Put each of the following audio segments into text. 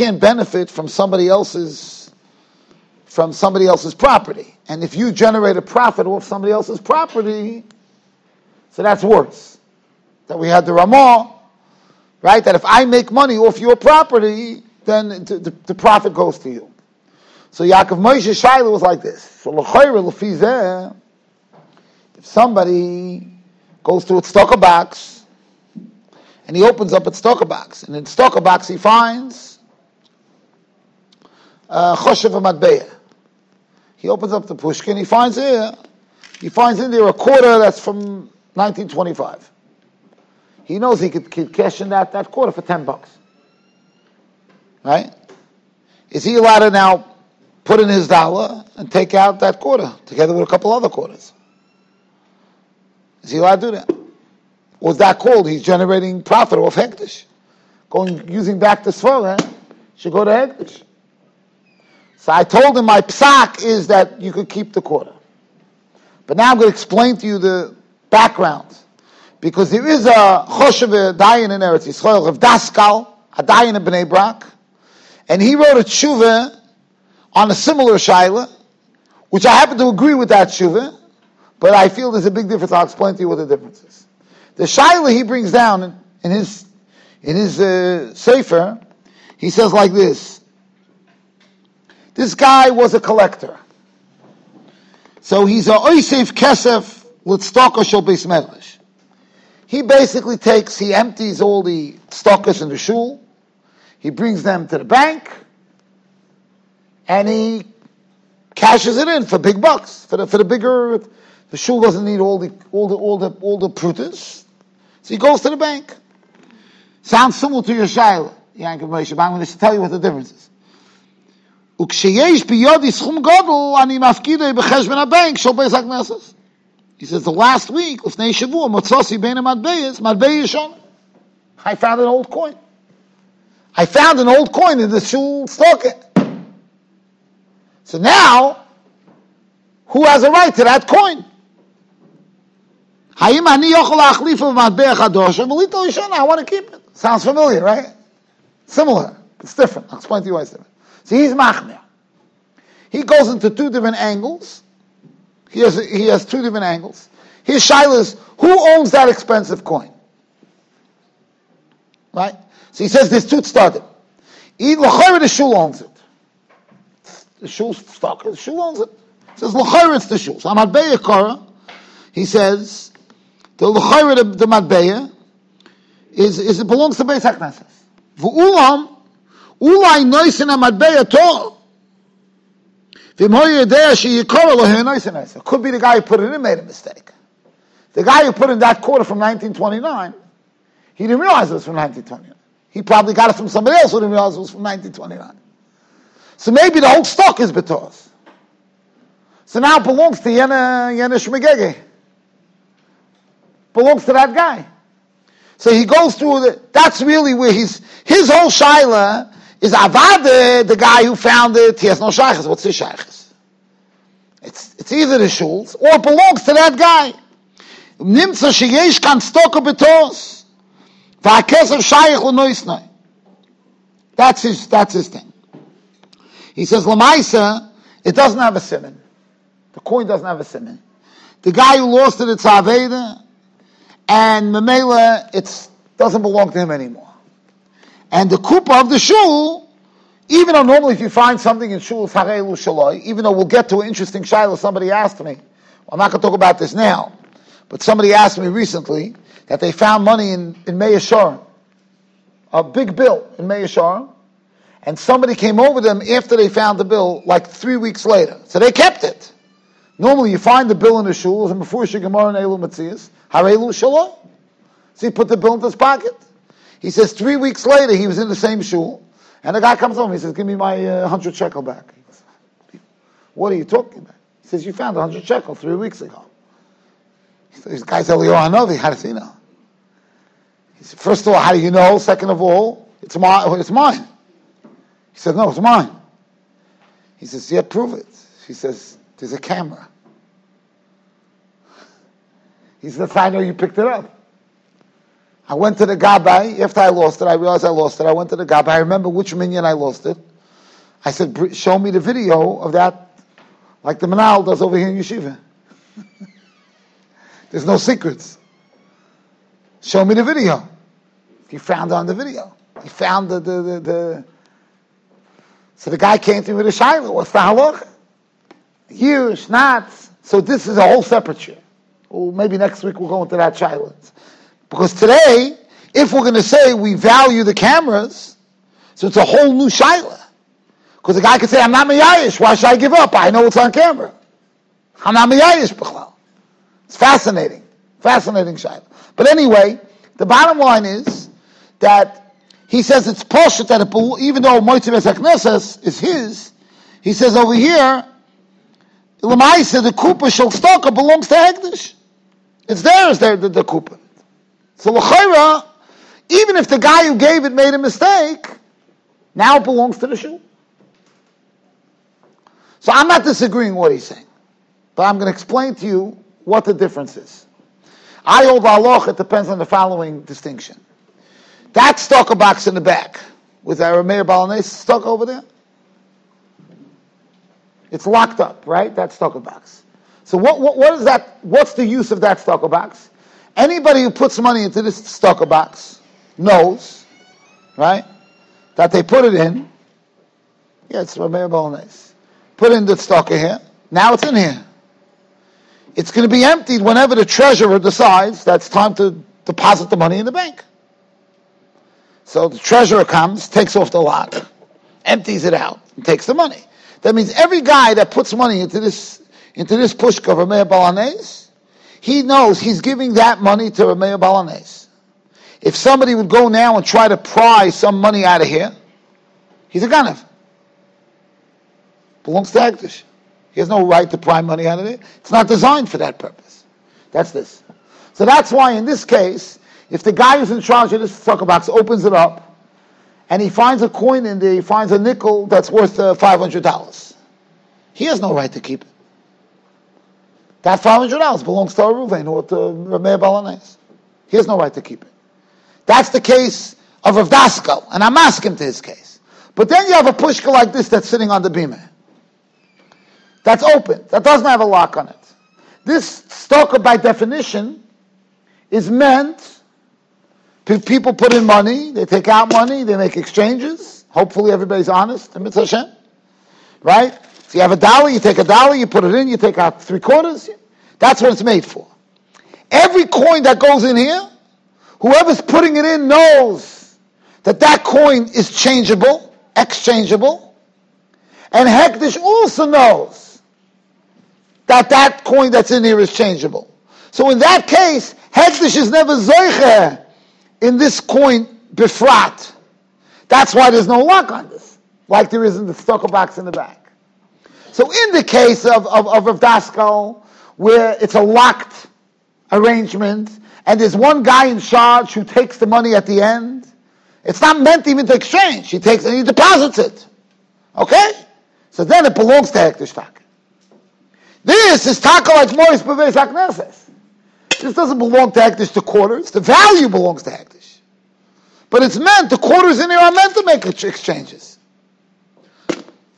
can't benefit from somebody else's from somebody else's property. And if you generate a profit off somebody else's property, so that's worse. That we had the Ramah, right? That if I make money off your property, then the, the, the profit goes to you. So Yaakov Moshe Shaila was like this. So if somebody goes to a stocker box and he opens up a stocker box, and in the stocker box he finds uh, Choshev Matbeya. He opens up the pushkin, he finds here, he finds in there a quarter that's from 1925. He knows he could, could cash in that, that quarter for 10 bucks. Right? Is he allowed to now put in his dollar and take out that quarter together with a couple other quarters? Is he allowed to do that? What's that called? He's generating profit off Hektish. Going, using back to Svara, should go to Hektish. So I told him my psak is that you could keep the quarter. But now I'm going to explain to you the background. Because there is a Choshev Dayan in Eretz Yisrael of Daskal, a Dayan in Bnei Brak, and he wrote a tshuva on a similar shaila, which I happen to agree with that tshuva, but I feel there's a big difference. I'll explain to you what the difference is. The shaila he brings down in his in his uh, sefer, he says like this: This guy was a collector, so he's a oisef kesef with stalker shel medrash. He basically takes, he empties all the stockers in the shul, he brings them to the bank, and he cashes it in for big bucks, for the, for the bigger, the shul doesn't need all the, all the, all the, all the prutas. So he goes to the bank. Sounds similar to your shaila, Yankov Moshe, but I'm going to tell you what the difference is. וכשיש ביודי סכום גודל, אני מפקידו בחשבון הבנק של בית הכנסת. He says, the last week, לפני שבוע, מצאתי בין המטבעס, מטבע ישון. I found an old coin. I found an old coin in the shul stocket. So now, who has a right to that coin? I want to keep it. Sounds familiar, right? Similar. It's different. I'll explain to you why it's different. So he's machmir. He goes into two different angles. He has, he has two different angles. His shaila is, who owns that expensive coin? Right? So he says there's two started. Either the shul owns it. The shul's stock, the shul owns it. He says l'chayr it's the shul. So Amadbeya Kara, he says the l'chayr the, the Madbeya is, is it belongs to Beis Hakneses. V'ulam ulai noisin Amadbeya tol. Could be the guy who put it in made a mistake. The guy who put in that quarter from 1929, he didn't realize it was from 1929. He probably got it from somebody else who didn't realize it was from 1929. So maybe the whole stock is betos. So now it belongs to Yena, Yena Shmegege. Belongs to that guy. So he goes through the, that's really where he's, his whole shaila is Avada the guy who found it, he has no shaykhs. What's his shaykhs? It's, it's either the shuls, or it belongs to that guy. Nimtza sheyesh kan stoka betos. Va'akesav shayich l'noisnai. That's his, that's his thing. He says, Lamaisa, it doesn't have a simon. The coin doesn't have a simon. The guy who lost it, it's Aveda, and Mamela, it doesn't belong to him anymore. And the kupa of the shul, even though normally if you find something in shul, shaloi, even though we'll get to an interesting shiloh, somebody asked me, I'm not going to talk about this now, but somebody asked me recently, that they found money in, in Meir a big bill in Meir and somebody came over them after they found the bill, like three weeks later. So they kept it. Normally you find the bill in the shuls, and before Shigamar and Elu Matzias, Harelu Shalom. So he put the bill in his pocket. He says three weeks later he was in the same shul, and the guy comes home, he says, give me my uh, 100 shekel back. Goes, what are you talking about? He says, you found a 100 shekel three weeks ago. He says, this guy's Eliyahu Hanavi, how does he know? He said, first of all, how do you know? Second of all, it's, my, it's mine. He said, no, it's mine. He says, yeah, prove it. He says, there's a camera. He that's I know you picked it up. I went to the Gabbai, after I lost it, I realized I lost it. I went to the Gabbai, I remember which minyan I lost it. I said, show me the video of that, like the Manal does over here in Yeshiva. There's no secrets. Show me the video. He found on the video. He found the, the, the, the so the guy came to me with a shiloh. What's the halach? Years, not. So this is a whole separate share. Well, maybe next week we'll go into that shiloh. Because today, if we're going to say we value the cameras, so it's a whole new shiloh. Because the guy could say, I'm not Miyayish, why should I give up? I know it's on camera. I'm not Miyayish. It's fascinating. Fascinating shiloh. But anyway, the bottom line is that he says it's poshut that it, even though Moitzi Knesses is his, he says over here, Lamaisa, the Kupa Shel belongs to Hegdish. It's theirs, the, the, the. So L'chaira, even if the guy who gave it made a mistake, now it belongs to the shoe. So I'm not disagreeing what he's saying, but I'm going to explain to you what the difference is. I hold Allah, it depends on the following distinction. That stalker box in the back, with our Meir Baal Haness stuck over there, it's locked up, right? That stalker box. So what, what, what is that, what's the use of that stalker box? Anybody who puts money into this stalker box knows, right, that they put it in. Yeah, it's Meir Baal Haness. Put in the stalker here. Now it's in here. It's going to be emptied whenever the treasurer decides that's time to deposit the money in the bank. So the treasurer comes, takes off the lock, empties it out, and takes the money. That means every guy that puts money into this into this pushka of Baal Haness, he knows he's giving that money to Rameir Baal Haness. If somebody would go now and try to pry some money out of here, he's a ganav. Belongs to Hektish. He has no right to pry money out of it. It's not designed for that purpose. That's this. So that's why in this case, if the guy who's in charge of this sucker box opens it up and he finds a coin in there, he finds a nickel that's worth uh, $500, he has no right to keep it. That $500 belongs to Reuven or to Rameir Baal Haness. He has no right to keep it. That's the case of Rav Daskal, and I'm asking to his case. But then you have a pushka like this that's sitting on the bima. That's open. That doesn't have a lock on it. This stalker, by definition, is meant People put in money, they take out money, they make exchanges. Hopefully everybody's honest, Hashem. Right? So you have a dollar, you take a dollar, you put it in, you take out three quarters. That's what it's made for. Every coin that goes in here, whoever's putting it in knows that that coin is changeable, exchangeable. And Hektish also knows that that coin that's in here is changeable. So in that case, Hektish is never Zoicher in this coin befrat. That's why there's no lock on this, like there is in the stocker box in the back. So in the case of, of, of Rav Daskal, where it's a locked arrangement, and there's one guy in charge who takes the money at the end, it's not meant even to exchange. He takes and he deposits it. Okay? So then it belongs to Hektish This is taka like Mois Beves Akneses. This doesn't belong to Hektish to quarters. The value belongs to Hektish. But it's meant, the quarters in here are meant to make exchanges.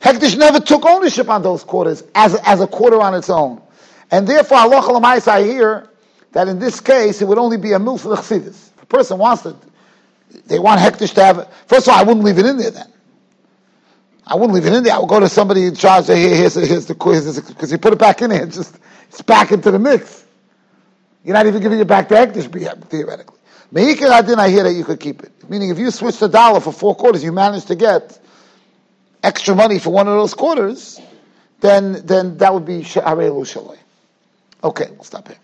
Hektish never took ownership on those quarters as, as a quarter on its own. And therefore, Allah I hear that in this case, it would only be a mil for the chassidus. If a person wants to, they want Hektish to have it. First of all, I wouldn't leave it in there then. I wouldn't leave it in there. I would go to somebody in charge. Say, here, here's, here's the because you put it back in there. Just it's back into the mix. You're not even giving it back to Hektish, theoretically. Meikir Adin, I hear that you could keep it. Meaning, if you switch the dollar for four quarters, you manage to get extra money for one of those quarters, then, then that would be. Okay, we'll stop here.